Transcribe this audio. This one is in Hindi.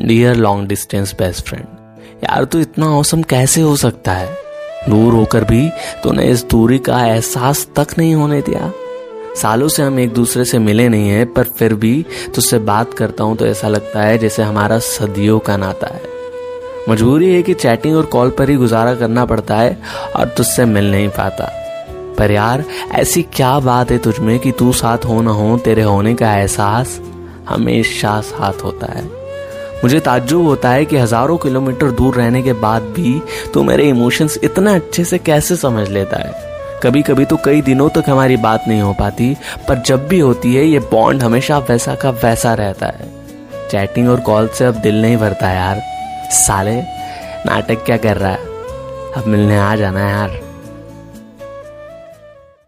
Dear long distance best friend यार, तू इतना औसम कैसे हो सकता है? दूर होकर भी तूने इस दूरी का एहसास तक नहीं होने दिया। सालों से हम एक दूसरे से मिले नहीं हैं, पर फिर भी तुझसे बात करता हूँ तो ऐसा लगता है जैसे हमारा सदियों का नाता है। मजबूरी है कि चैटिंग और कॉल पर ही गुजारा करना पड़ता है और तुझसे मिल नहीं पाता। पर यार, ऐसी क्या बात है तुझमें कि तू साथ हो ना हो, तेरे होने का एहसास हमेशा साथ होता है। मुझे ताज्जुब होता है कि हज़ारों किलोमीटर दूर रहने के बाद भी तू मेरे इमोशंस इतना अच्छे से कैसे समझ लेता है? कभी कभी तो कई दिनों तक हमारी बात नहीं हो पाती, पर जब भी होती है, ये बॉन्ड हमेशा वैसा का वैसा रहता है। चैटिंग और कॉल से अब दिल नहीं भरता यार। साले, नाटक क्या कर रहा है? अब मिलने आ जाना यार।